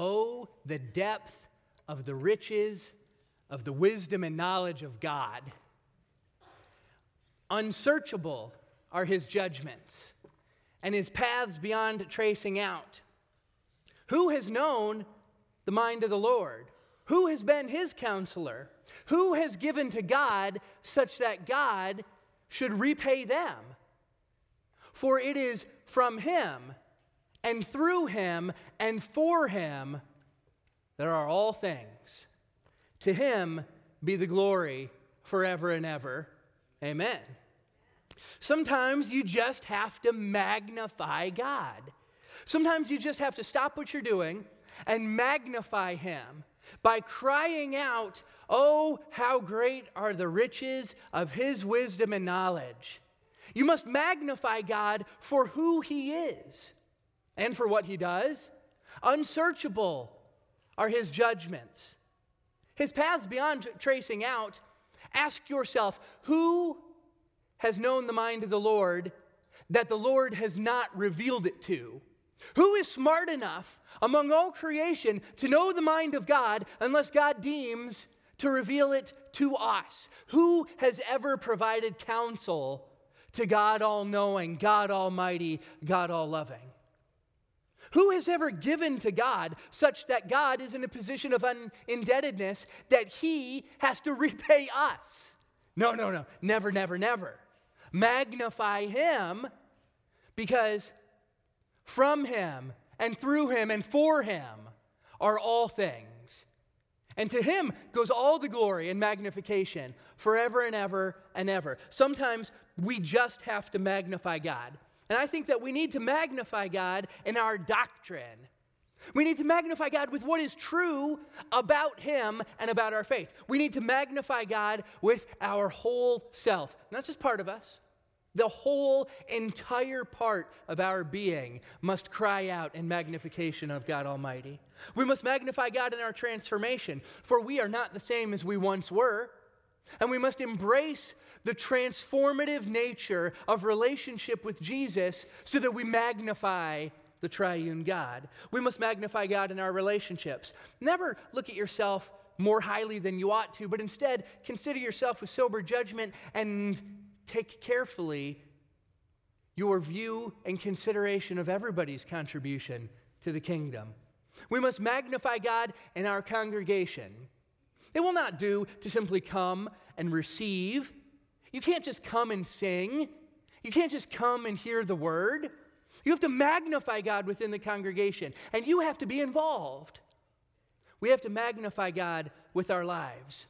Oh, the depth of the riches of the wisdom and knowledge of God. Unsearchable are his judgments, and his paths beyond tracing out. Who has known the mind of the Lord? Who has been his counselor? Who has given to God such that God should repay them? For it is from him and through him and for him there are all things. To him be the glory forever and ever. Amen. Sometimes you just have to magnify God. Sometimes you just have to stop what you're doing and magnify him by crying out, Oh, how great are the riches of his wisdom and knowledge. You must magnify God for who he is and for what he does. Unsearchable are his judgments, his paths beyond tracing out. Ask yourself, who has known the mind of the Lord that the Lord has not revealed it to? Who is smart enough among all creation to know the mind of God unless God deems to reveal it to us? Who has ever provided counsel to God all knowing, God almighty, God all loving? Who has ever given to God such that God is in a position of indebtedness that he has to repay us? No, no, no. Never, never, never. Magnify him because from him and through him and for him are all things. And to him goes all the glory and magnification forever and ever and ever. Sometimes we just have to magnify God. And I think that we need to magnify God in our doctrine. We need to magnify God with what is true about Him and about our faith. We need to magnify God with our whole self, not just part of us. The whole entire part of our being must cry out in magnification of God Almighty. We must magnify God in our transformation, for we are not the same as we once were. And we must embrace the transformative nature of relationship with Jesus so that we magnify the triune God. We must magnify God in our relationships. Never look at yourself more highly than you ought to, but instead consider yourself with sober judgment and take carefully your view and consideration of everybody's contribution to the kingdom. We must magnify God in our congregation. It will not do to simply come and receive. You can't just come and sing. You can't just come and hear the word. You have to magnify God within the congregation, and you have to be involved. We have to magnify God with our lives.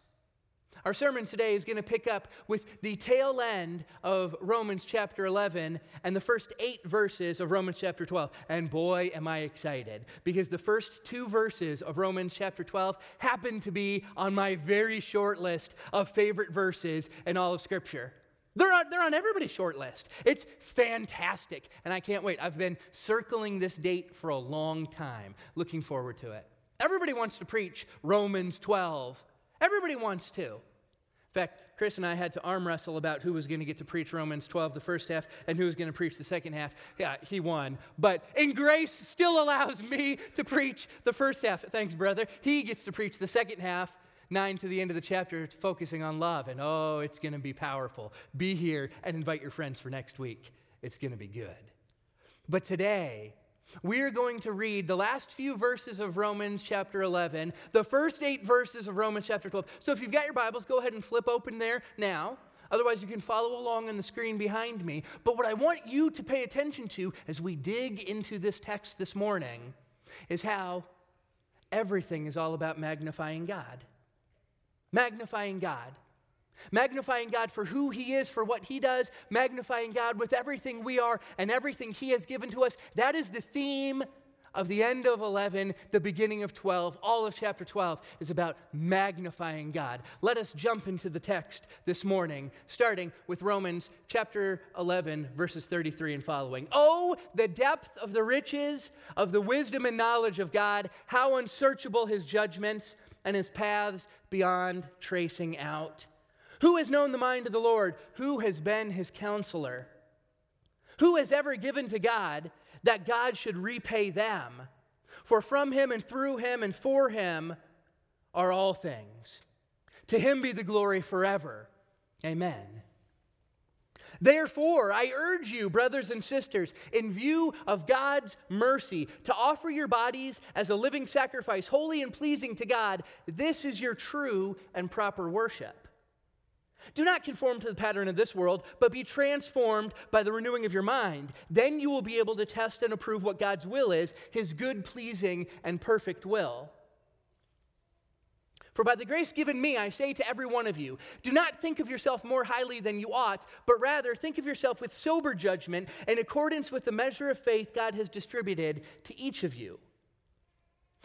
Our sermon today is going to pick up with the tail end of Romans chapter 11 and the first eight verses of Romans chapter 12. And boy, am I excited because the first two verses of Romans chapter 12 happen to be on my very short list of favorite verses in all of Scripture. They're on, they're on everybody's short list. It's fantastic, and I can't wait. I've been circling this date for a long time, looking forward to it. Everybody wants to preach Romans 12. Everybody wants to. Fact, Chris and I had to arm wrestle about who was going to get to preach Romans 12, the first half, and who was going to preach the second half. Yeah, he won. But in grace still allows me to preach the first half. Thanks, brother. He gets to preach the second half, 9 to the end of the chapter, focusing on love. And oh, it's going to be powerful. Be here and invite your friends for next week. It's going to be good. But today, we are going to read the last few verses of Romans chapter 11, the first eight verses of Romans chapter 12. So if you've got your Bibles, go ahead and flip open there now. Otherwise, you can follow along on the screen behind me. But what I want you to pay attention to as we dig into this text this morning is how everything is all about magnifying God. Magnifying God. Magnifying God for who He is, for what He does, magnifying God with everything we are and everything He has given to us. That is the theme of the end of 11, the beginning of 12. All of chapter 12 is about magnifying God. Let us jump into the text this morning, starting with Romans chapter 11, verses 33 and following. Oh, the depth of the riches of the wisdom and knowledge of God, how unsearchable His judgments and His paths beyond tracing out. Who has known the mind of the Lord? Who has been his counselor? Who has ever given to God that God should repay them? For from him and through him and for him are all things. To him be the glory forever. Amen. Therefore, I urge you, brothers and sisters, in view of God's mercy, to offer your bodies as a living sacrifice, holy and pleasing to God. This is your true and proper worship. Do not conform to the pattern of this world, but be transformed by the renewing of your mind. Then you will be able to test and approve what God's will is, his good, pleasing, and perfect will. For by the grace given me, I say to every one of you, do not think of yourself more highly than you ought, but rather think of yourself with sober judgment in accordance with the measure of faith God has distributed to each of you.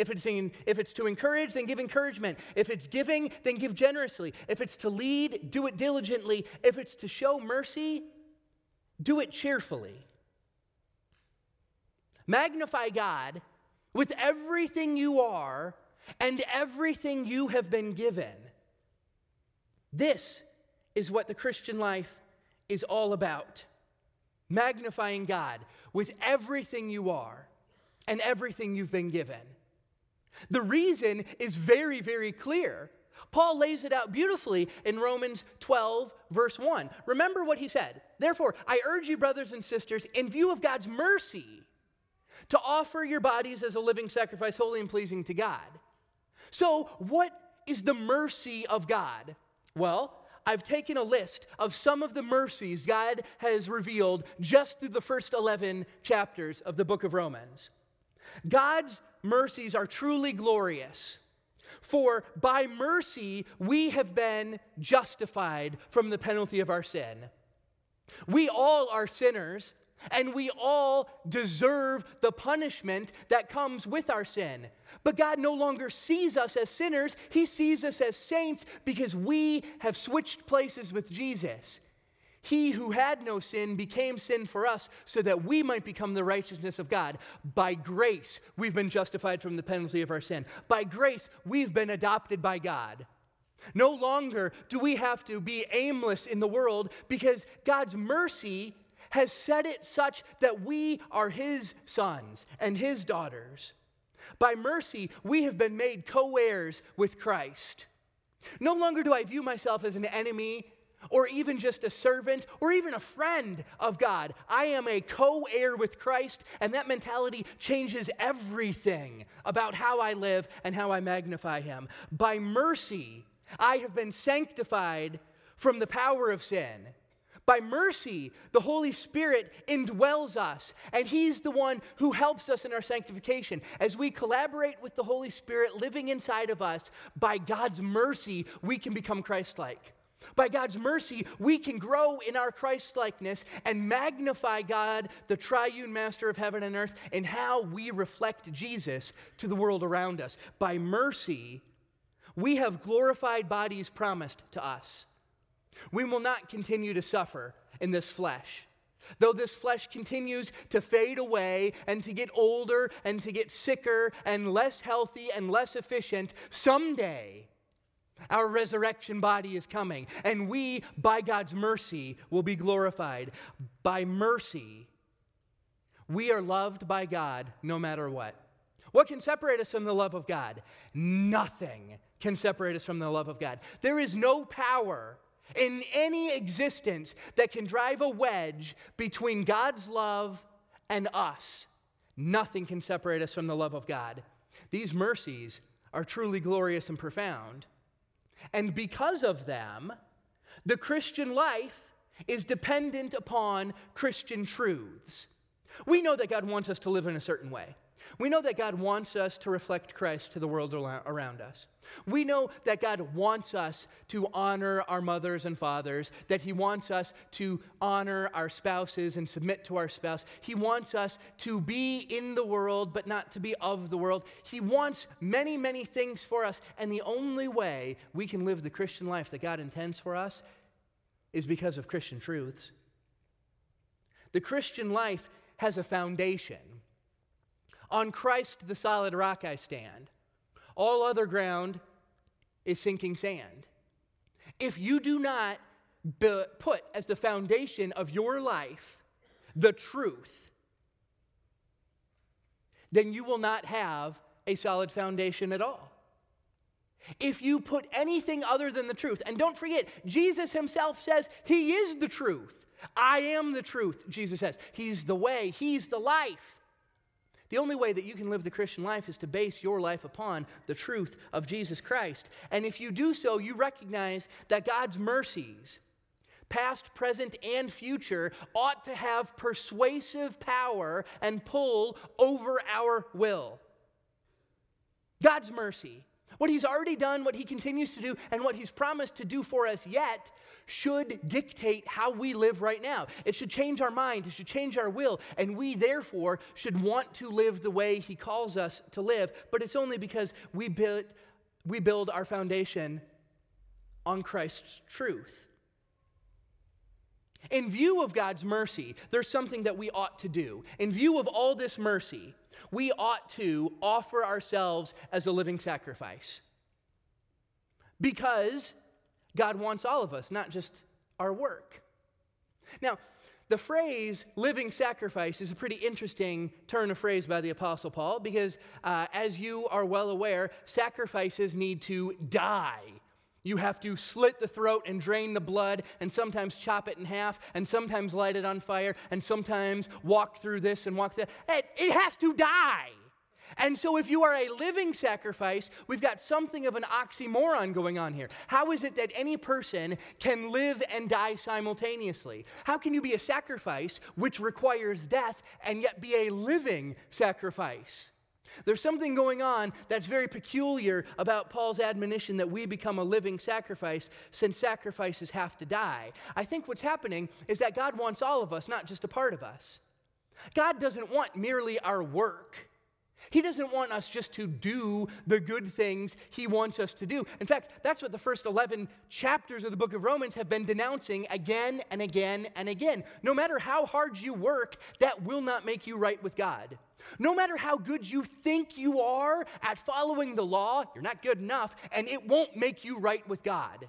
If it's, in, if it's to encourage, then give encouragement. If it's giving, then give generously. If it's to lead, do it diligently. If it's to show mercy, do it cheerfully. Magnify God with everything you are and everything you have been given. This is what the Christian life is all about magnifying God with everything you are and everything you've been given. The reason is very, very clear. Paul lays it out beautifully in Romans 12, verse 1. Remember what he said. Therefore, I urge you, brothers and sisters, in view of God's mercy, to offer your bodies as a living sacrifice, holy and pleasing to God. So, what is the mercy of God? Well, I've taken a list of some of the mercies God has revealed just through the first 11 chapters of the book of Romans. God's mercies are truly glorious. For by mercy we have been justified from the penalty of our sin. We all are sinners, and we all deserve the punishment that comes with our sin. But God no longer sees us as sinners, He sees us as saints because we have switched places with Jesus. He who had no sin became sin for us so that we might become the righteousness of God. By grace, we've been justified from the penalty of our sin. By grace, we've been adopted by God. No longer do we have to be aimless in the world because God's mercy has set it such that we are his sons and his daughters. By mercy, we have been made co heirs with Christ. No longer do I view myself as an enemy or even just a servant or even a friend of God. I am a co heir with Christ, and that mentality changes everything about how I live and how I magnify Him. By mercy, I have been sanctified from the power of sin. By mercy, the Holy Spirit indwells us, and He's the one who helps us in our sanctification. As we collaborate with the Holy Spirit living inside of us, by God's mercy, we can become Christ like. By God's mercy, we can grow in our Christ likeness and magnify God, the triune master of heaven and earth, in how we reflect Jesus to the world around us. By mercy, we have glorified bodies promised to us. We will not continue to suffer in this flesh. Though this flesh continues to fade away and to get older and to get sicker and less healthy and less efficient, someday our resurrection body is coming, and we, by God's mercy, will be glorified. By mercy, we are loved by God no matter what. What can separate us from the love of God? Nothing can separate us from the love of God. There is no power in any existence that can drive a wedge between God's love and us. Nothing can separate us from the love of God. These mercies are truly glorious and profound. And because of them, the Christian life is dependent upon Christian truths. We know that God wants us to live in a certain way. We know that God wants us to reflect Christ to the world around us. We know that God wants us to honor our mothers and fathers, that He wants us to honor our spouses and submit to our spouse. He wants us to be in the world, but not to be of the world. He wants many, many things for us. And the only way we can live the Christian life that God intends for us is because of Christian truths. The Christian life has a foundation. On Christ, the solid rock, I stand. All other ground is sinking sand. If you do not put as the foundation of your life the truth, then you will not have a solid foundation at all. If you put anything other than the truth, and don't forget, Jesus himself says he is the truth. I am the truth, Jesus says. He's the way, He's the life. The only way that you can live the Christian life is to base your life upon the truth of Jesus Christ. And if you do so, you recognize that God's mercies, past, present, and future, ought to have persuasive power and pull over our will. God's mercy what he's already done, what he continues to do, and what he's promised to do for us yet should dictate how we live right now. It should change our mind, it should change our will, and we therefore should want to live the way he calls us to live. But it's only because we build, we build our foundation on Christ's truth. In view of God's mercy, there's something that we ought to do. In view of all this mercy, we ought to offer ourselves as a living sacrifice. Because God wants all of us, not just our work. Now, the phrase living sacrifice is a pretty interesting turn of phrase by the Apostle Paul because, uh, as you are well aware, sacrifices need to die you have to slit the throat and drain the blood, and sometimes chop it in half, and sometimes light it on fire, and sometimes walk through this and walk that. It, has to die. And so, if you are a living sacrifice, we've got something of an oxymoron going on here. How is it that any person can live and die simultaneously? How can you be a sacrifice which requires death and yet be a living sacrifice? There's something going on that's very peculiar about Paul's admonition that we become a living sacrifice since sacrifices have to die. I think what's happening is that God wants all of us, not just a part of us. God doesn't want merely our work. He doesn't want us just to do the good things He wants us to do. In fact, that's what the first 11 chapters of the book of Romans have been denouncing again and again and again. No matter how hard you work, that will not make you right with God. No matter how good you think you are at following the law, you're not good enough, and it won't make you right with God.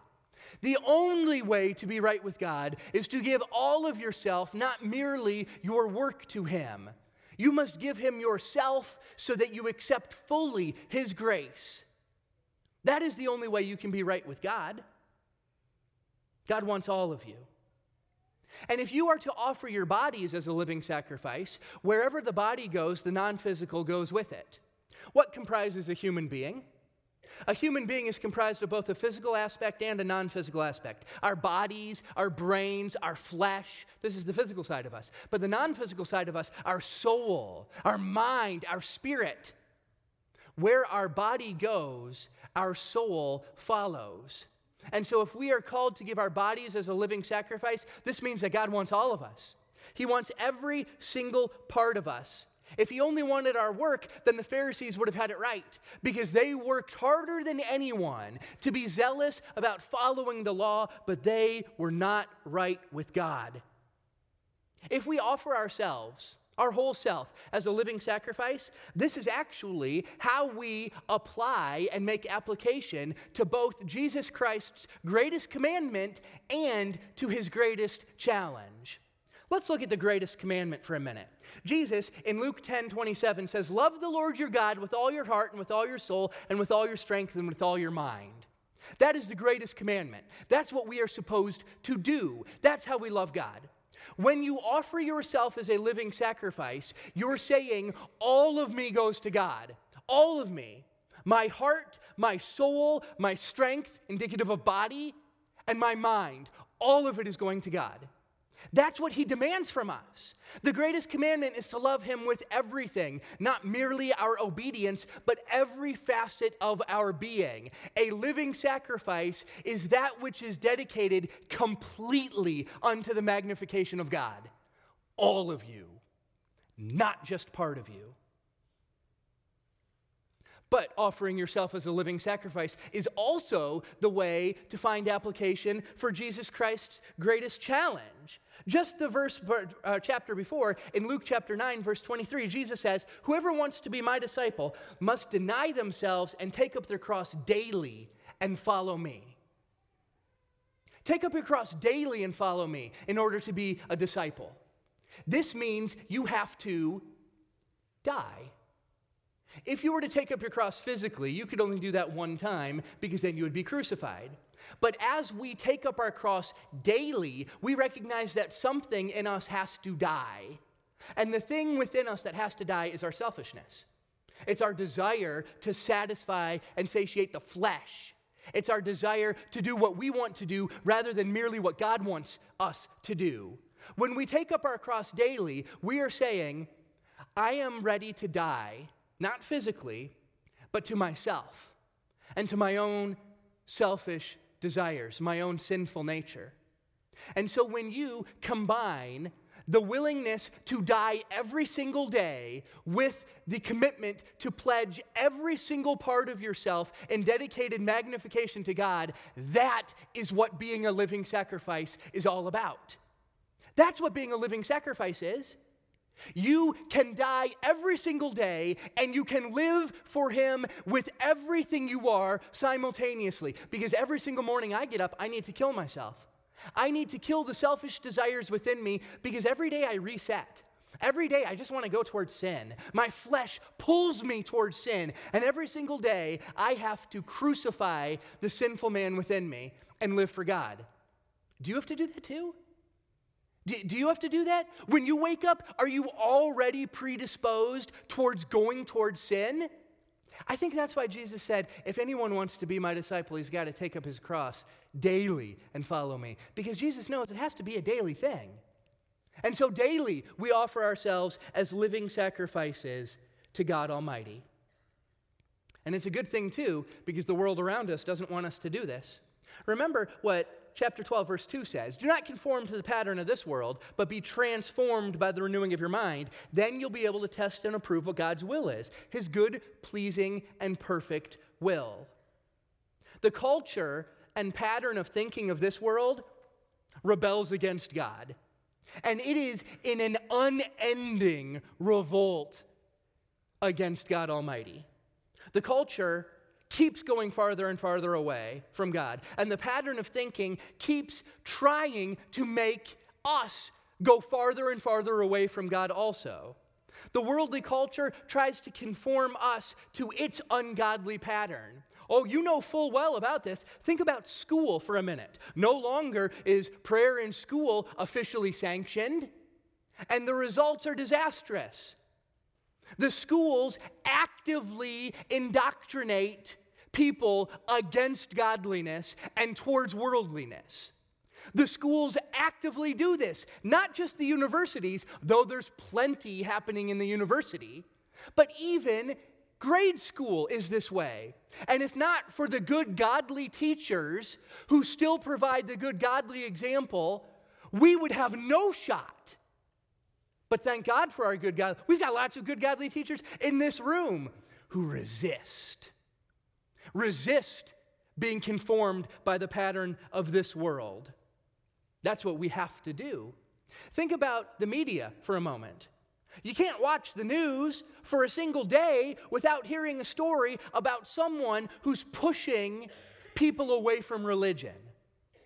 The only way to be right with God is to give all of yourself, not merely your work to Him. You must give Him yourself so that you accept fully His grace. That is the only way you can be right with God. God wants all of you. And if you are to offer your bodies as a living sacrifice, wherever the body goes, the non physical goes with it. What comprises a human being? A human being is comprised of both a physical aspect and a non physical aspect. Our bodies, our brains, our flesh, this is the physical side of us. But the non physical side of us, our soul, our mind, our spirit. Where our body goes, our soul follows. And so, if we are called to give our bodies as a living sacrifice, this means that God wants all of us. He wants every single part of us. If He only wanted our work, then the Pharisees would have had it right because they worked harder than anyone to be zealous about following the law, but they were not right with God. If we offer ourselves, our whole self as a living sacrifice, this is actually how we apply and make application to both Jesus Christ's greatest commandment and to his greatest challenge. Let's look at the greatest commandment for a minute. Jesus in Luke 10 27 says, Love the Lord your God with all your heart and with all your soul and with all your strength and with all your mind. That is the greatest commandment. That's what we are supposed to do. That's how we love God. When you offer yourself as a living sacrifice, you're saying, All of me goes to God. All of me. My heart, my soul, my strength, indicative of body, and my mind. All of it is going to God. That's what he demands from us. The greatest commandment is to love him with everything, not merely our obedience, but every facet of our being. A living sacrifice is that which is dedicated completely unto the magnification of God. All of you, not just part of you. But offering yourself as a living sacrifice is also the way to find application for Jesus Christ's greatest challenge. Just the verse uh, chapter before, in Luke chapter 9, verse 23, Jesus says, Whoever wants to be my disciple must deny themselves and take up their cross daily and follow me. Take up your cross daily and follow me in order to be a disciple. This means you have to die. If you were to take up your cross physically, you could only do that one time because then you would be crucified. But as we take up our cross daily, we recognize that something in us has to die. And the thing within us that has to die is our selfishness. It's our desire to satisfy and satiate the flesh. It's our desire to do what we want to do rather than merely what God wants us to do. When we take up our cross daily, we are saying, I am ready to die not physically, but to myself and to my own selfish desires, my own sinful nature. And so when you combine the willingness to die every single day with the commitment to pledge every single part of yourself in dedicated magnification to God, that is what being a living sacrifice is all about. That's what being a living sacrifice is. You can die every single day and you can live for Him with everything you are simultaneously. Because every single morning I get up, I need to kill myself. I need to kill the selfish desires within me because every day I reset. Every day I just want to go towards sin. My flesh pulls me towards sin. And every single day I have to crucify the sinful man within me and live for God. Do you have to do that too? Do, do, you have to do that? When you wake up, are you already predisposed towards going towards sin? I think that's why Jesus said, if anyone wants to be my disciple, he's got to take up his cross daily and follow me. Because Jesus knows it has to be a daily thing. And so daily, we offer ourselves as living sacrifices to God Almighty. And it's a good thing, too, because the world around us doesn't want us to do this. Remember what chapter 12, verse 2 says, Do not conform to the pattern of this world, but be transformed by the renewing of your mind. Then you'll be able to test and approve what God's will is his good, pleasing, and perfect will. The culture and pattern of thinking of this world rebels against God. And it is in an unending revolt against God Almighty. The culture keeps going farther and farther away from God. And the pattern of thinking keeps trying to make us go farther and farther away from God also. The worldly culture tries to conform us to its ungodly pattern. Oh, you know full well about this. Think about school for a minute. No longer is prayer in school officially sanctioned, and the results are disastrous. The schools actively indoctrinate people against godliness and towards worldliness. The schools actively do this, not just the universities, though there's plenty happening in the university, but even grade school is this way. And if not for the good godly teachers who still provide the good godly example, we would have no shot. But thank God for our good God. We've got lots of good godly teachers in this room who resist resist being conformed by the pattern of this world. That's what we have to do. Think about the media for a moment. You can't watch the news for a single day without hearing a story about someone who's pushing people away from religion.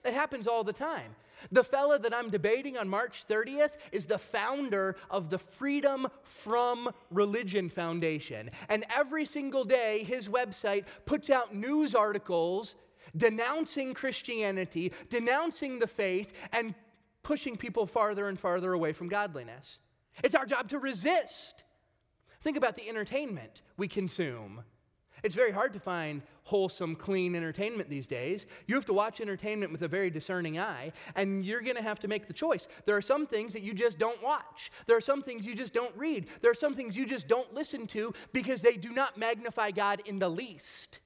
It happens all the time. The fella that I'm debating on March 30th is the founder of the Freedom from Religion Foundation. And every single day, his website puts out news articles denouncing Christianity, denouncing the faith, and pushing people farther and farther away from godliness. It's our job to resist. Think about the entertainment we consume. It's very hard to find wholesome, clean entertainment these days. You have to watch entertainment with a very discerning eye, and you're going to have to make the choice. There are some things that you just don't watch, there are some things you just don't read, there are some things you just don't listen to because they do not magnify God in the least.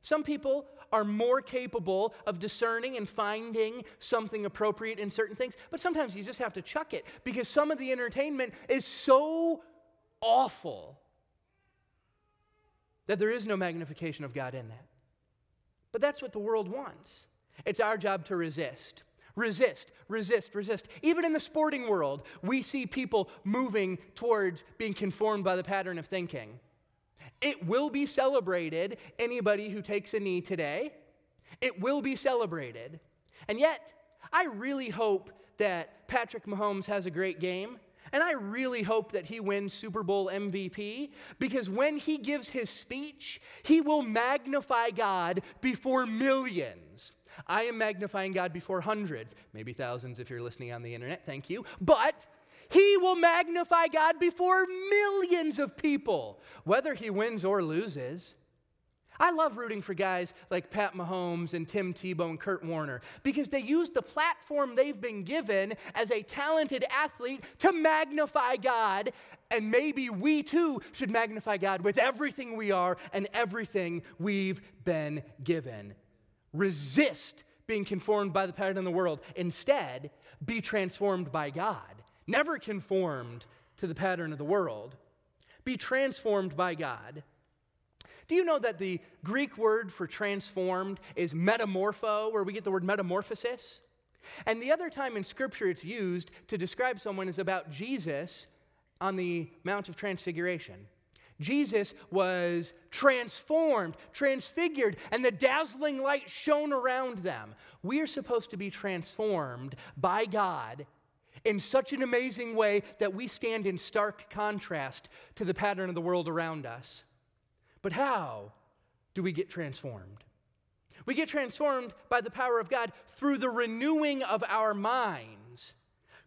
Some people are more capable of discerning and finding something appropriate in certain things, but sometimes you just have to chuck it because some of the entertainment is so awful that there is no magnification of God in that. But that's what the world wants. It's our job to resist. Resist, resist, resist. Even in the sporting world, we see people moving towards being conformed by the pattern of thinking. It will be celebrated, anybody who takes a knee today. It will be celebrated. And yet, I really hope that Patrick Mahomes has a great game. And I really hope that he wins Super Bowl MVP because when he gives his speech, he will magnify God before millions. I am magnifying God before hundreds, maybe thousands if you're listening on the internet, thank you. But he will magnify God before millions of people, whether he wins or loses. I love rooting for guys like Pat Mahomes and Tim Tebow and Kurt Warner because they use the platform they've been given as a talented athlete to magnify God. And maybe we too should magnify God with everything we are and everything we've been given. Resist being conformed by the pattern of the world. Instead, be transformed by God. Never conformed to the pattern of the world. Be transformed by God. Do you know that the Greek word for transformed is metamorpho, where we get the word metamorphosis? And the other time in Scripture it's used to describe someone is about Jesus on the Mount of Transfiguration. Jesus was transformed, transfigured, and the dazzling light shone around them. We are supposed to be transformed by God in such an amazing way that we stand in stark contrast to the pattern of the world around us. But how do we get transformed? We get transformed by the power of God through the renewing of our minds.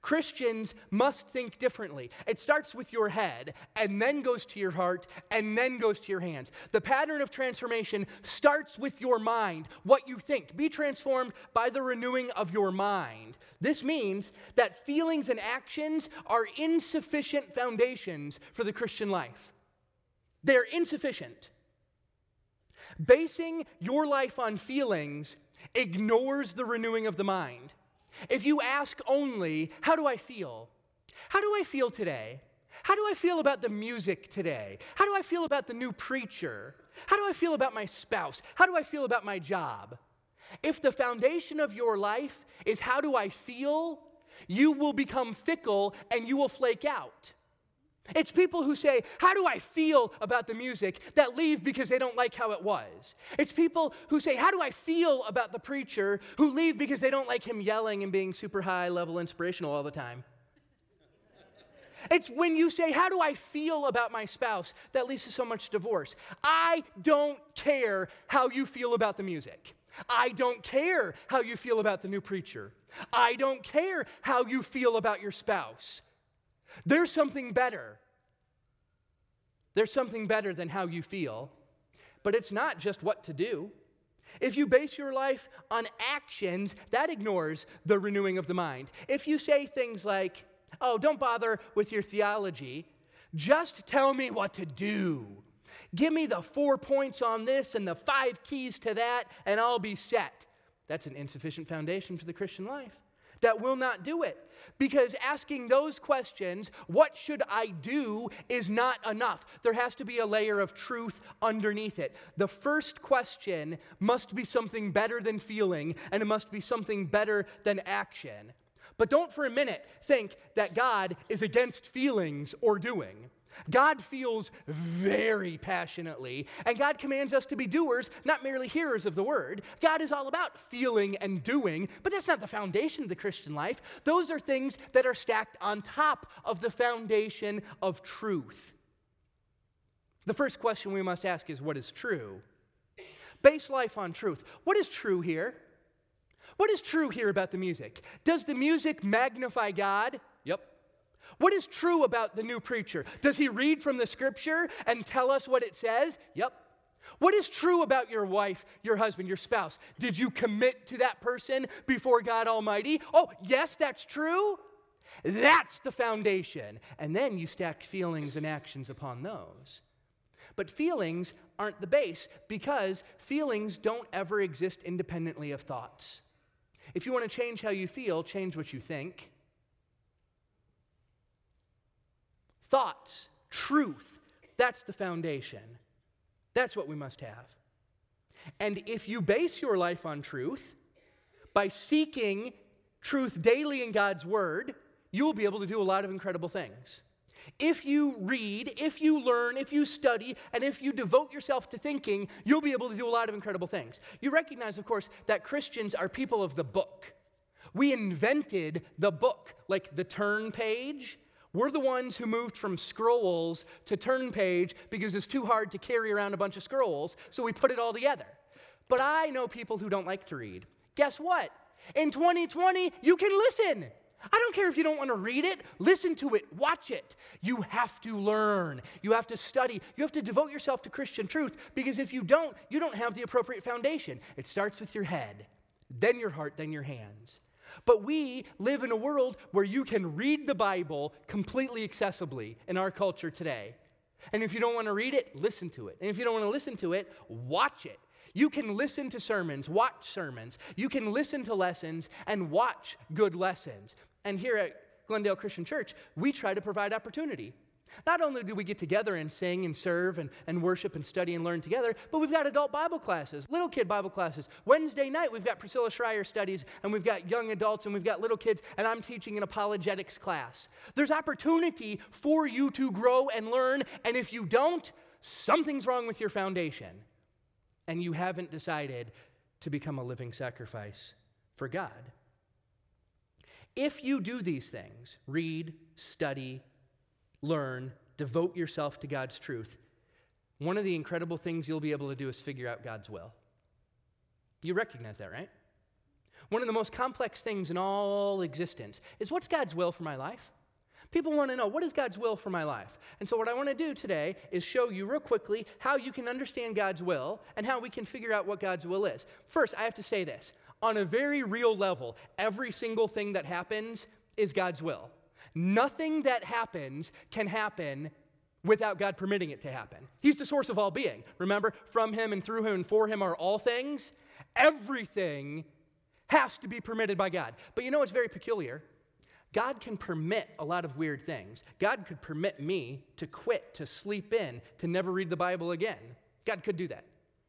Christians must think differently. It starts with your head and then goes to your heart and then goes to your hands. The pattern of transformation starts with your mind, what you think. Be transformed by the renewing of your mind. This means that feelings and actions are insufficient foundations for the Christian life. They're insufficient. Basing your life on feelings ignores the renewing of the mind. If you ask only, How do I feel? How do I feel today? How do I feel about the music today? How do I feel about the new preacher? How do I feel about my spouse? How do I feel about my job? If the foundation of your life is how do I feel, you will become fickle and you will flake out. It's people who say, How do I feel about the music that leave because they don't like how it was? It's people who say, How do I feel about the preacher who leave because they don't like him yelling and being super high level inspirational all the time? It's when you say, How do I feel about my spouse that leads to so much divorce? I don't care how you feel about the music. I don't care how you feel about the new preacher. I don't care how you feel about your spouse. There's something better. There's something better than how you feel, but it's not just what to do. If you base your life on actions, that ignores the renewing of the mind. If you say things like, oh, don't bother with your theology, just tell me what to do. Give me the four points on this and the five keys to that, and I'll be set. That's an insufficient foundation for the Christian life that will not do it. Because asking those questions, what should I do, is not enough. There has to be a layer of truth underneath it. The first question must be something better than feeling, and it must be something better than action. But don't for a minute think that God is against feelings or doing. God feels very passionately, and God commands us to be doers, not merely hearers of the word. God is all about feeling and doing, but that's not the foundation of the Christian life. Those are things that are stacked on top of the foundation of truth. The first question we must ask is what is true? Base life on truth. What is true here? What is true here about the music? Does the music magnify God? Yep. What is true about the new preacher? Does he read from the scripture and tell us what it says? Yep. What is true about your wife, your husband, your spouse? Did you commit to that person before God Almighty? Oh, yes, that's true. That's the foundation. And then you stack feelings and actions upon those. But feelings aren't the base because feelings don't ever exist independently of thoughts. If you want to change how you feel, change what you think. Thoughts, truth, that's the foundation. That's what we must have. And if you base your life on truth, by seeking truth daily in God's Word, you will be able to do a lot of incredible things. If you read, if you learn, if you study, and if you devote yourself to thinking, you'll be able to do a lot of incredible things. You recognize, of course, that Christians are people of the book. We invented the book, like the turn page. We're the ones who moved from scrolls to turn page because it's too hard to carry around a bunch of scrolls, so we put it all together. But I know people who don't like to read. Guess what? In 2020, you can listen. I don't care if you don't want to read it, listen to it, watch it. You have to learn. You have to study. You have to devote yourself to Christian truth because if you don't, you don't have the appropriate foundation. It starts with your head, then your heart, then your hands. But we live in a world where you can read the Bible completely accessibly in our culture today. And if you don't want to read it, listen to it. And if you don't want to listen to it, watch it. You can listen to sermons, watch sermons. You can listen to lessons and watch good lessons. And here at Glendale Christian Church, we try to provide opportunity. Not only do we get together and sing and serve and, and worship and study and learn together, but we've got adult Bible classes, little kid Bible classes. Wednesday night, we've got Priscilla Shirer studies, and we've got young adults, and we've got little kids, and I'm teaching an apologetics class. There's opportunity for you to grow and learn, and if you don't, something's wrong with your foundation, and you haven't decided to become a living sacrifice for God. If you do these things read, study, learn, devote yourself to God's truth one of the incredible things you'll be able to do is figure out God's will. You recognize that, right? One of the most complex things in all existence is what's God's will for my life? People want to know what is God's will for my life? And so, what I want to do today is show you real quickly how you can understand God's will and how we can figure out what God's will is. First, I have to say this on a very real level, every single thing that happens is God's will. Nothing that happens can happen without God permitting it to happen. He's the source of all being. Remember, from Him and through Him and for Him are all things. Everything has to be permitted by God. But you know what's very peculiar? God can permit a lot of weird things. God could permit me to quit, to sleep in, to never read the Bible again. God could do that.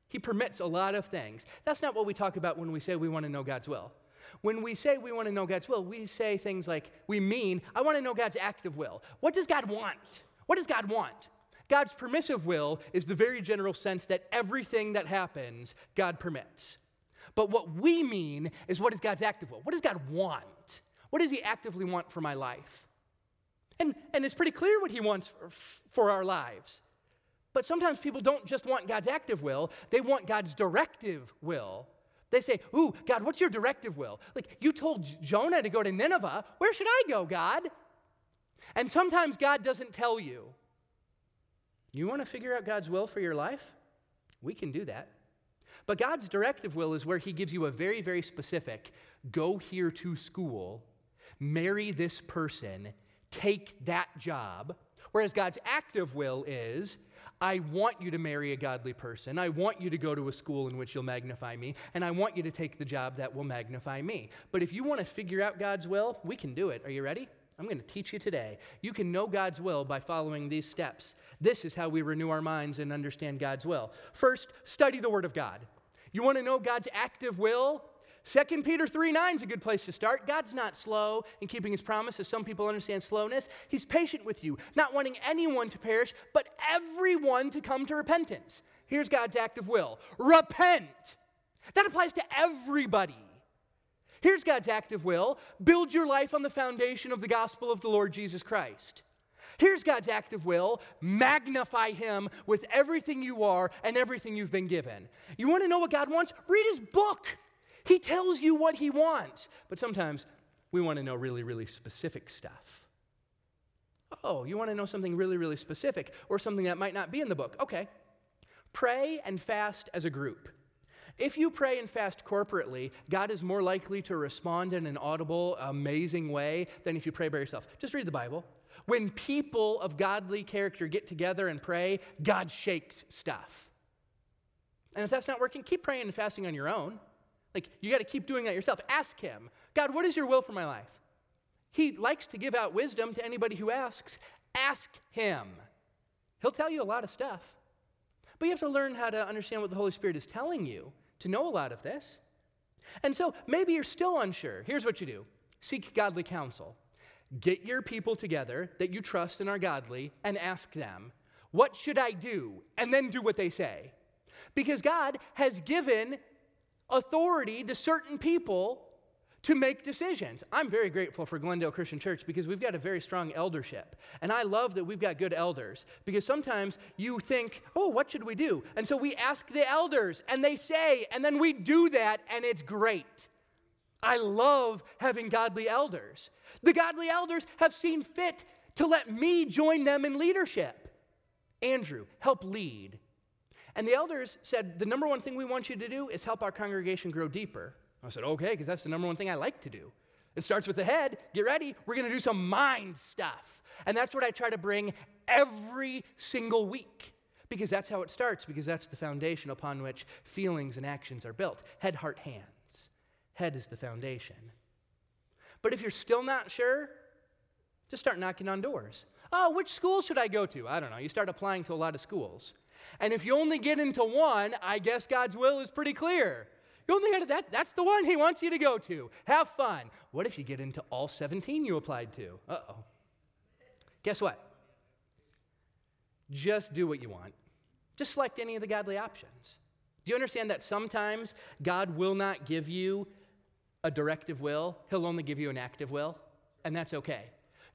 He permits a lot of things. That's not what we talk about when we say we want to know God's will. When we say we want to know God's will, we say things like, we mean, I want to know God's active will. What does God want? What does God want? God's permissive will is the very general sense that everything that happens, God permits. But what we mean is what is God's active will? What does God want? What does He actively want for my life? And, and it's pretty clear what He wants for, for our lives. But sometimes people don't just want God's active will, they want God's directive will. They say, Ooh, God, what's your directive will? Like, you told Jonah to go to Nineveh. Where should I go, God? And sometimes God doesn't tell you. You want to figure out God's will for your life? We can do that. But God's directive will is where He gives you a very, very specific go here to school, marry this person, take that job. Whereas God's active will is I want you to marry a godly person. I want you to go to a school in which you'll magnify me. And I want you to take the job that will magnify me. But if you want to figure out God's will, we can do it. Are you ready? I'm going to teach you today. You can know God's will by following these steps. This is how we renew our minds and understand God's will. First, study the Word of God. You want to know God's active will? 2 Peter 3 9 is a good place to start. God's not slow in keeping his promise, as some people understand slowness. He's patient with you, not wanting anyone to perish, but everyone to come to repentance. Here's God's active will repent. That applies to everybody. Here's God's active will build your life on the foundation of the gospel of the Lord Jesus Christ. Here's God's active will magnify Him with everything you are and everything you've been given. You want to know what God wants? Read His book. He tells you what he wants. But sometimes we want to know really, really specific stuff. Oh, you want to know something really, really specific or something that might not be in the book? Okay. Pray and fast as a group. If you pray and fast corporately, God is more likely to respond in an audible, amazing way than if you pray by yourself. Just read the Bible. When people of godly character get together and pray, God shakes stuff. And if that's not working, keep praying and fasting on your own. Like, you got to keep doing that yourself. Ask Him, God, what is your will for my life? He likes to give out wisdom to anybody who asks. Ask Him. He'll tell you a lot of stuff. But you have to learn how to understand what the Holy Spirit is telling you to know a lot of this. And so maybe you're still unsure. Here's what you do seek godly counsel. Get your people together that you trust and are godly and ask them, What should I do? And then do what they say. Because God has given authority to certain people to make decisions. I'm very grateful for Glendale Christian Church because we've got a very strong eldership. And I love that we've got good elders because sometimes you think, oh, what should we do? And so we ask the elders and they say, and then we do that and it's great. I love having godly elders. The godly elders have seen fit to let me join them in leadership. Andrew, help lead. And the elders said, The number one thing we want you to do is help our congregation grow deeper. I said, Okay, because that's the number one thing I like to do. It starts with the head. Get ready. We're going to do some mind stuff. And that's what I try to bring every single week because that's how it starts, because that's the foundation upon which feelings and actions are built head, heart, hands. Head is the foundation. But if you're still not sure, just start knocking on doors. Oh, which school should I go to? I don't know. You start applying to a lot of schools. And if you only get into one, I guess God's will is pretty clear. You only get that, that's the one He wants you to go to. Have fun. What if you get into all 17 you applied to? Uh oh. Guess what? Just do what you want. Just select any of the godly options. Do you understand that sometimes God will not give you a directive will, He'll only give you an active will? And that's okay.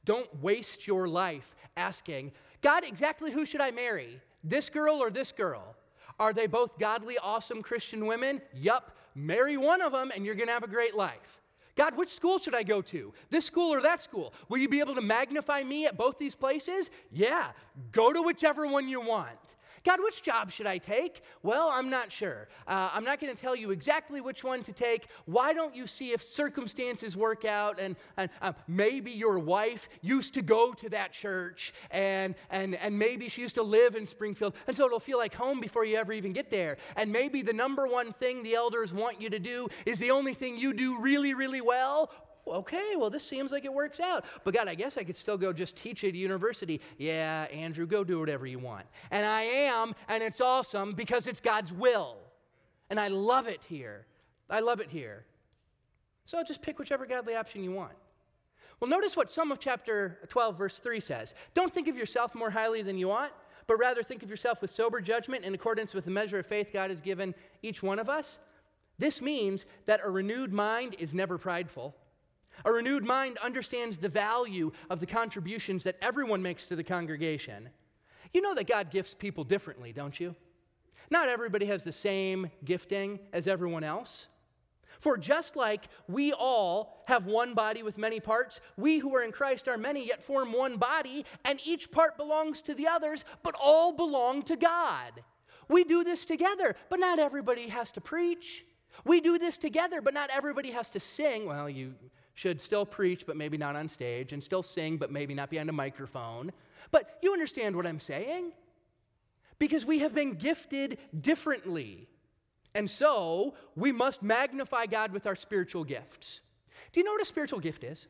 Don't waste your life asking, God, exactly who should I marry? This girl or this girl? Are they both godly, awesome Christian women? Yup. Marry one of them and you're going to have a great life. God, which school should I go to? This school or that school? Will you be able to magnify me at both these places? Yeah, go to whichever one you want. God, which job should I take? Well, I'm not sure. Uh, I'm not going to tell you exactly which one to take. Why don't you see if circumstances work out? And, and uh, maybe your wife used to go to that church, and, and, and maybe she used to live in Springfield, and so it'll feel like home before you ever even get there. And maybe the number one thing the elders want you to do is the only thing you do really, really well okay, well, this seems like it works out. But God, I guess I could still go just teach at a university. Yeah, Andrew, go do whatever you want. And I am, and it's awesome because it's God's will. And I love it here. I love it here. So just pick whichever godly option you want. Well, notice what some of chapter 12, verse 3 says. Don't think of yourself more highly than you ought, but rather think of yourself with sober judgment in accordance with the measure of faith God has given each one of us. This means that a renewed mind is never prideful. A renewed mind understands the value of the contributions that everyone makes to the congregation. You know that God gifts people differently, don't you? Not everybody has the same gifting as everyone else. For just like we all have one body with many parts, we who are in Christ are many, yet form one body, and each part belongs to the others, but all belong to God. We do this together, but not everybody has to preach. We do this together, but not everybody has to sing. Well, you should still preach, but maybe not on stage, and still sing, but maybe not behind a microphone. But you understand what I'm saying? Because we have been gifted differently. And so we must magnify God with our spiritual gifts. Do you know what a spiritual gift is?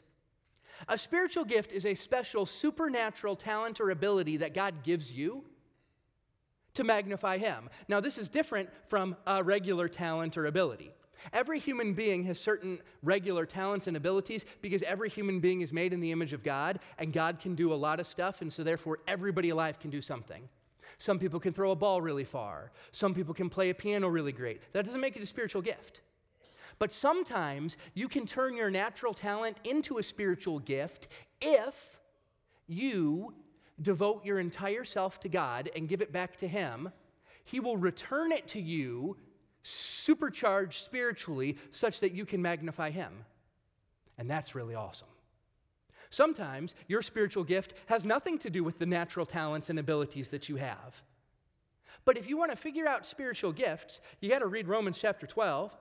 A spiritual gift is a special supernatural talent or ability that God gives you to magnify Him. Now, this is different from a regular talent or ability. Every human being has certain regular talents and abilities because every human being is made in the image of God, and God can do a lot of stuff, and so therefore everybody alive can do something. Some people can throw a ball really far, some people can play a piano really great. That doesn't make it a spiritual gift. But sometimes you can turn your natural talent into a spiritual gift if you devote your entire self to God and give it back to Him. He will return it to you supercharged spiritually such that you can magnify Him. And that's really awesome. Sometimes your spiritual gift has nothing to do with the natural talents and abilities that you have. But if you want to figure out spiritual gifts, you got to read Romans chapter 12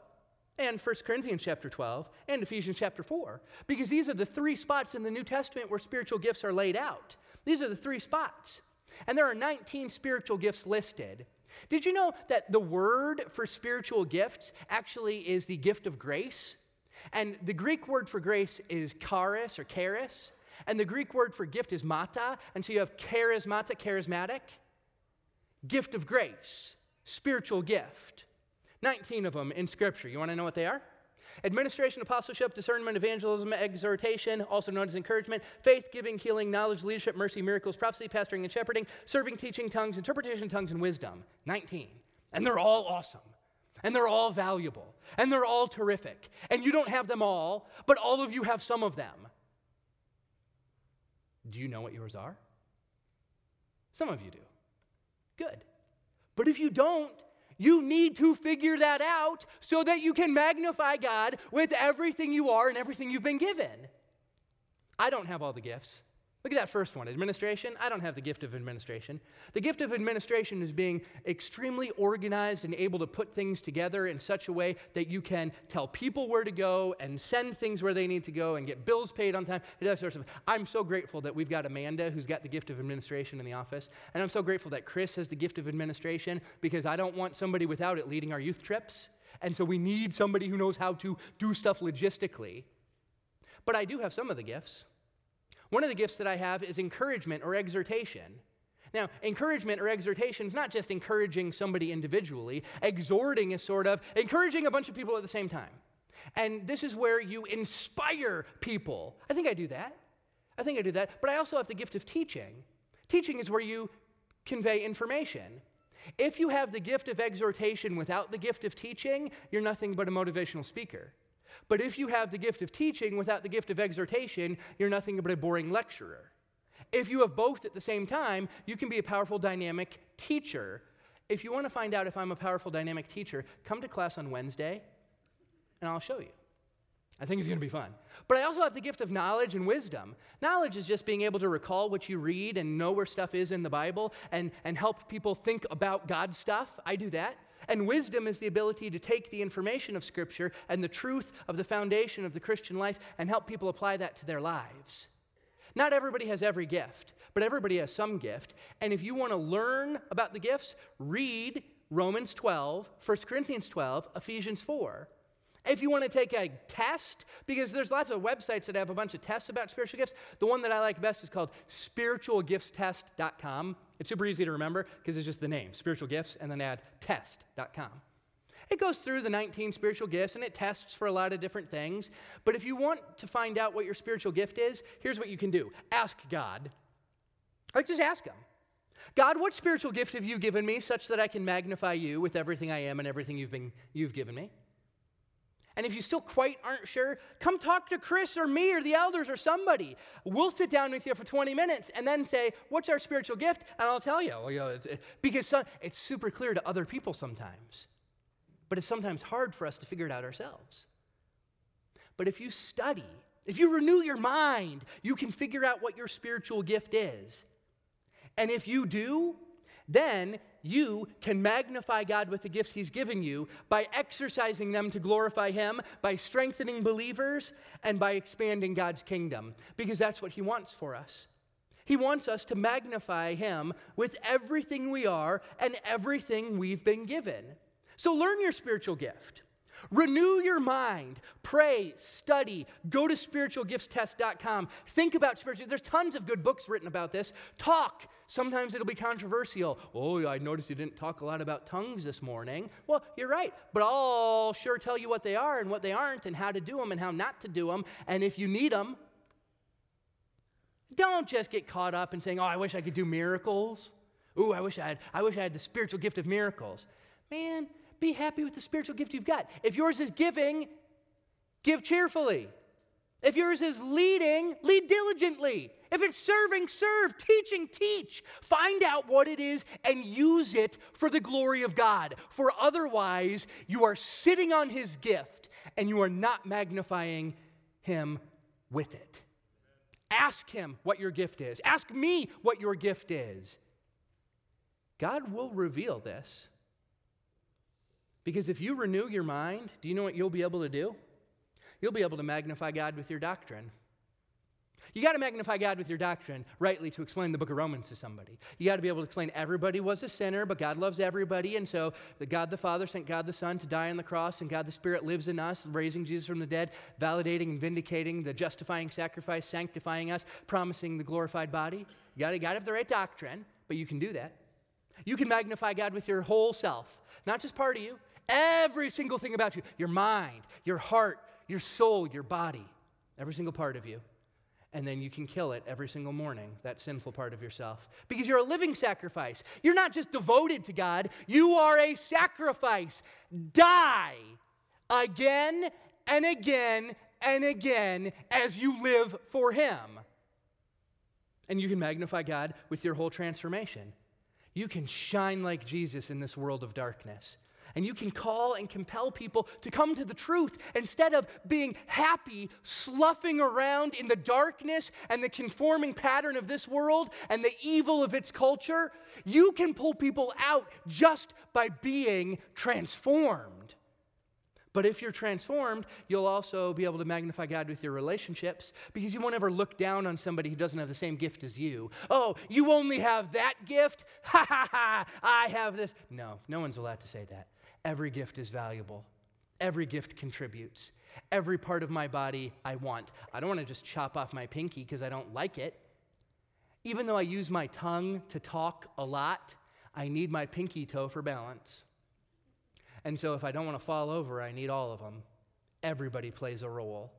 and 1 Corinthians chapter 12 and Ephesians chapter 4 because these are the three spots in the New Testament where spiritual gifts are laid out. These are the three spots. And there are 19 spiritual gifts listed. Did you know that the word for spiritual gifts actually is the gift of grace? And the Greek word for grace is charis or charis. And the Greek word for gift is mata. And so you have charismata, charismatic, gift of grace, spiritual gift. 19 of them in Scripture. You want to know what they are? Administration, apostleship, discernment, evangelism, exhortation, also known as encouragement, faith, giving, healing, knowledge, leadership, mercy, miracles, prophecy, pastoring, and shepherding, serving, teaching, tongues, interpretation, tongues, and wisdom. 19. And they're all awesome. And they're all valuable. And they're all terrific. And you don't have them all, but all of you have some of them. Do you know what yours are? Some of you do. Good. But if you don't, you need to figure that out so that you can magnify God with everything you are and everything you've been given. I don't have all the gifts. Look at that first one administration. I don't have the gift of administration. The gift of administration is being extremely organized and able to put things together in such a way that you can tell people where to go and send things where they need to go and get bills paid on time. I'm so grateful that we've got Amanda who's got the gift of administration in the office. And I'm so grateful that Chris has the gift of administration because I don't want somebody without it leading our youth trips. And so we need somebody who knows how to do stuff logistically. But I do have some of the gifts. One of the gifts that I have is encouragement or exhortation. Now, encouragement or exhortation is not just encouraging somebody individually, exhorting is sort of encouraging a bunch of people at the same time. And this is where you inspire people. I think I do that. I think I do that. But I also have the gift of teaching. Teaching is where you convey information. If you have the gift of exhortation without the gift of teaching, you're nothing but a motivational speaker. But if you have the gift of teaching without the gift of exhortation, you're nothing but a boring lecturer. If you have both at the same time, you can be a powerful dynamic teacher. If you want to find out if I'm a powerful dynamic teacher, come to class on Wednesday and I'll show you. I think it's going to be fun. But I also have the gift of knowledge and wisdom. Knowledge is just being able to recall what you read and know where stuff is in the Bible and, and help people think about God's stuff. I do that. And wisdom is the ability to take the information of Scripture and the truth of the foundation of the Christian life and help people apply that to their lives. Not everybody has every gift, but everybody has some gift. And if you want to learn about the gifts, read Romans 12, 1 Corinthians 12, Ephesians 4. If you want to take a test, because there's lots of websites that have a bunch of tests about spiritual gifts, the one that I like best is called spiritualgiftstest.com. It's super easy to remember because it's just the name, spiritual gifts, and then add test.com. It goes through the 19 spiritual gifts and it tests for a lot of different things. But if you want to find out what your spiritual gift is, here's what you can do ask God. Like, just ask Him. God, what spiritual gift have you given me such that I can magnify you with everything I am and everything you've, been, you've given me? And if you still quite aren't sure, come talk to Chris or me or the elders or somebody. We'll sit down with you for 20 minutes and then say, What's our spiritual gift? And I'll tell you. Well, you know it's, because it's super clear to other people sometimes, but it's sometimes hard for us to figure it out ourselves. But if you study, if you renew your mind, you can figure out what your spiritual gift is. And if you do, then you can magnify God with the gifts He's given you by exercising them to glorify Him, by strengthening believers, and by expanding God's kingdom, because that's what He wants for us. He wants us to magnify Him with everything we are and everything we've been given. So learn your spiritual gift. Renew your mind. Pray, study, go to spiritualgiftstest.com. Think about spiritual. There's tons of good books written about this. Talk. Sometimes it'll be controversial. Oh, I noticed you didn't talk a lot about tongues this morning. Well, you're right, but I'll sure tell you what they are and what they aren't and how to do them and how not to do them. And if you need them, don't just get caught up in saying, "Oh, I wish I could do miracles." Ooh, I wish I had I wish I had the spiritual gift of miracles. Man, be happy with the spiritual gift you've got. If yours is giving, give cheerfully. If yours is leading, lead diligently. If it's serving, serve. Teaching, teach. Find out what it is and use it for the glory of God. For otherwise, you are sitting on His gift and you are not magnifying Him with it. Ask Him what your gift is. Ask me what your gift is. God will reveal this. Because if you renew your mind, do you know what you'll be able to do? You'll be able to magnify God with your doctrine. You got to magnify God with your doctrine rightly to explain the book of Romans to somebody. You got to be able to explain everybody was a sinner, but God loves everybody. And so the God the Father sent God the Son to die on the cross, and God the Spirit lives in us, raising Jesus from the dead, validating and vindicating the justifying sacrifice, sanctifying us, promising the glorified body. You got to, got to have the right doctrine, but you can do that. You can magnify God with your whole self, not just part of you, every single thing about you your mind, your heart, your soul, your body, every single part of you and then you can kill it every single morning, that sinful part of yourself. Because you're a living sacrifice. You're not just devoted to God, you are a sacrifice. Die again and again and again as you live for Him. And you can magnify God with your whole transformation. You can shine like Jesus in this world of darkness. And you can call and compel people to come to the truth instead of being happy, sloughing around in the darkness and the conforming pattern of this world and the evil of its culture. You can pull people out just by being transformed. But if you're transformed, you'll also be able to magnify God with your relationships because you won't ever look down on somebody who doesn't have the same gift as you. Oh, you only have that gift? Ha ha ha, I have this. No, no one's allowed to say that. Every gift is valuable. Every gift contributes. Every part of my body I want. I don't want to just chop off my pinky because I don't like it. Even though I use my tongue to talk a lot, I need my pinky toe for balance. And so if I don't want to fall over, I need all of them. Everybody plays a role.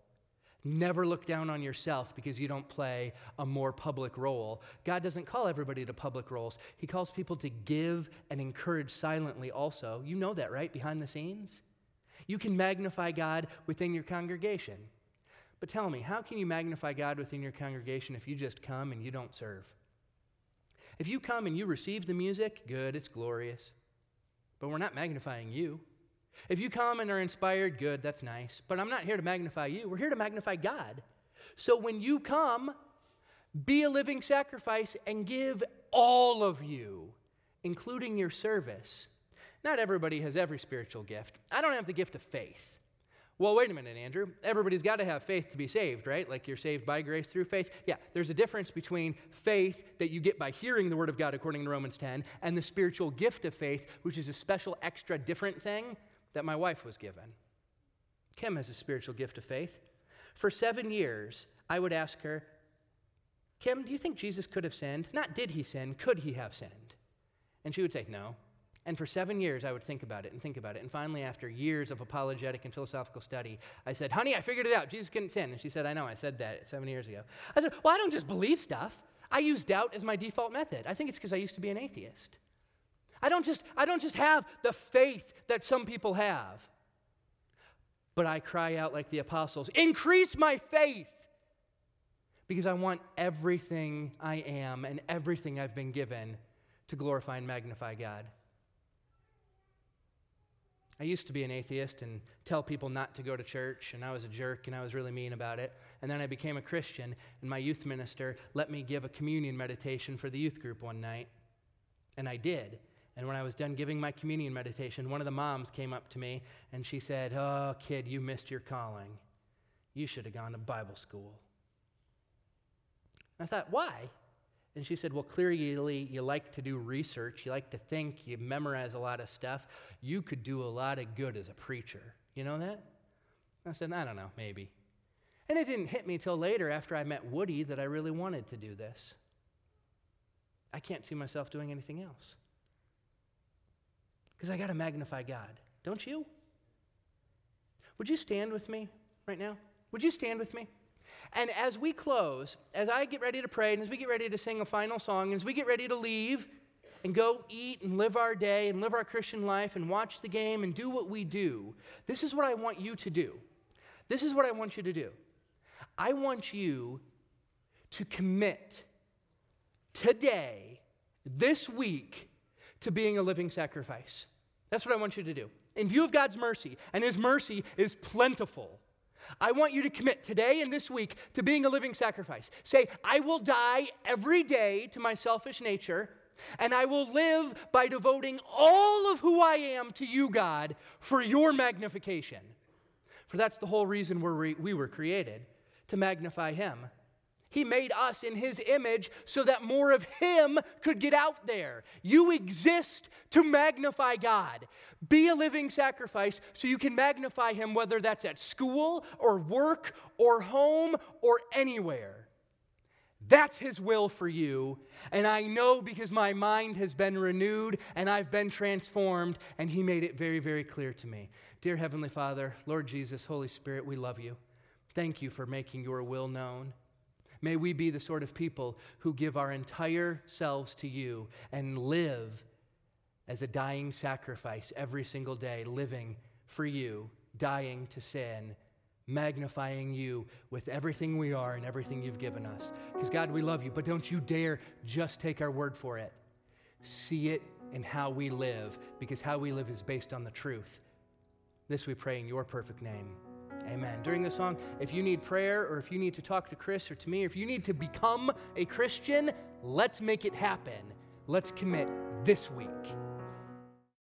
Never look down on yourself because you don't play a more public role. God doesn't call everybody to public roles, He calls people to give and encourage silently also. You know that, right? Behind the scenes. You can magnify God within your congregation. But tell me, how can you magnify God within your congregation if you just come and you don't serve? If you come and you receive the music, good, it's glorious. But we're not magnifying you. If you come and are inspired, good, that's nice. But I'm not here to magnify you. We're here to magnify God. So when you come, be a living sacrifice and give all of you, including your service. Not everybody has every spiritual gift. I don't have the gift of faith. Well, wait a minute, Andrew. Everybody's got to have faith to be saved, right? Like you're saved by grace through faith. Yeah, there's a difference between faith that you get by hearing the Word of God, according to Romans 10, and the spiritual gift of faith, which is a special, extra, different thing that my wife was given. Kim has a spiritual gift of faith. For seven years, I would ask her, Kim, do you think Jesus could have sinned? Not did he sin, could he have sinned? And she would say, no. And for seven years, I would think about it and think about it. And finally, after years of apologetic and philosophical study, I said, Honey, I figured it out. Jesus couldn't sin. And she said, I know, I said that seven years ago. I said, Well, I don't just believe stuff. I use doubt as my default method. I think it's because I used to be an atheist. I don't just, I don't just have the faith that some people have, but I cry out like the apostles increase my faith because I want everything I am and everything I've been given to glorify and magnify God. I used to be an atheist and tell people not to go to church, and I was a jerk and I was really mean about it. And then I became a Christian, and my youth minister let me give a communion meditation for the youth group one night. And I did. And when I was done giving my communion meditation, one of the moms came up to me and she said, Oh, kid, you missed your calling. You should have gone to Bible school. I thought, why? And she said, Well, clearly you like to do research, you like to think, you memorize a lot of stuff. You could do a lot of good as a preacher. You know that? I said, I don't know, maybe. And it didn't hit me till later after I met Woody that I really wanted to do this. I can't see myself doing anything else because I got to magnify God. Don't you? Would you stand with me right now? Would you stand with me? And as we close, as I get ready to pray, and as we get ready to sing a final song, and as we get ready to leave and go eat and live our day and live our Christian life and watch the game and do what we do, this is what I want you to do. This is what I want you to do. I want you to commit today, this week, to being a living sacrifice. That's what I want you to do. In view of God's mercy, and His mercy is plentiful, I want you to commit today and this week to being a living sacrifice. Say, I will die every day to my selfish nature. And I will live by devoting all of who I am to you, God, for your magnification. For that's the whole reason we're we were created to magnify Him. He made us in His image so that more of Him could get out there. You exist to magnify God. Be a living sacrifice so you can magnify Him, whether that's at school or work or home or anywhere. That's His will for you. And I know because my mind has been renewed and I've been transformed, and He made it very, very clear to me. Dear Heavenly Father, Lord Jesus, Holy Spirit, we love you. Thank you for making your will known. May we be the sort of people who give our entire selves to you and live as a dying sacrifice every single day, living for you, dying to sin, magnifying you with everything we are and everything you've given us. Because, God, we love you, but don't you dare just take our word for it. See it in how we live, because how we live is based on the truth. This we pray in your perfect name. Amen. During the song, if you need prayer or if you need to talk to Chris or to me, or if you need to become a Christian, let's make it happen. Let's commit this week.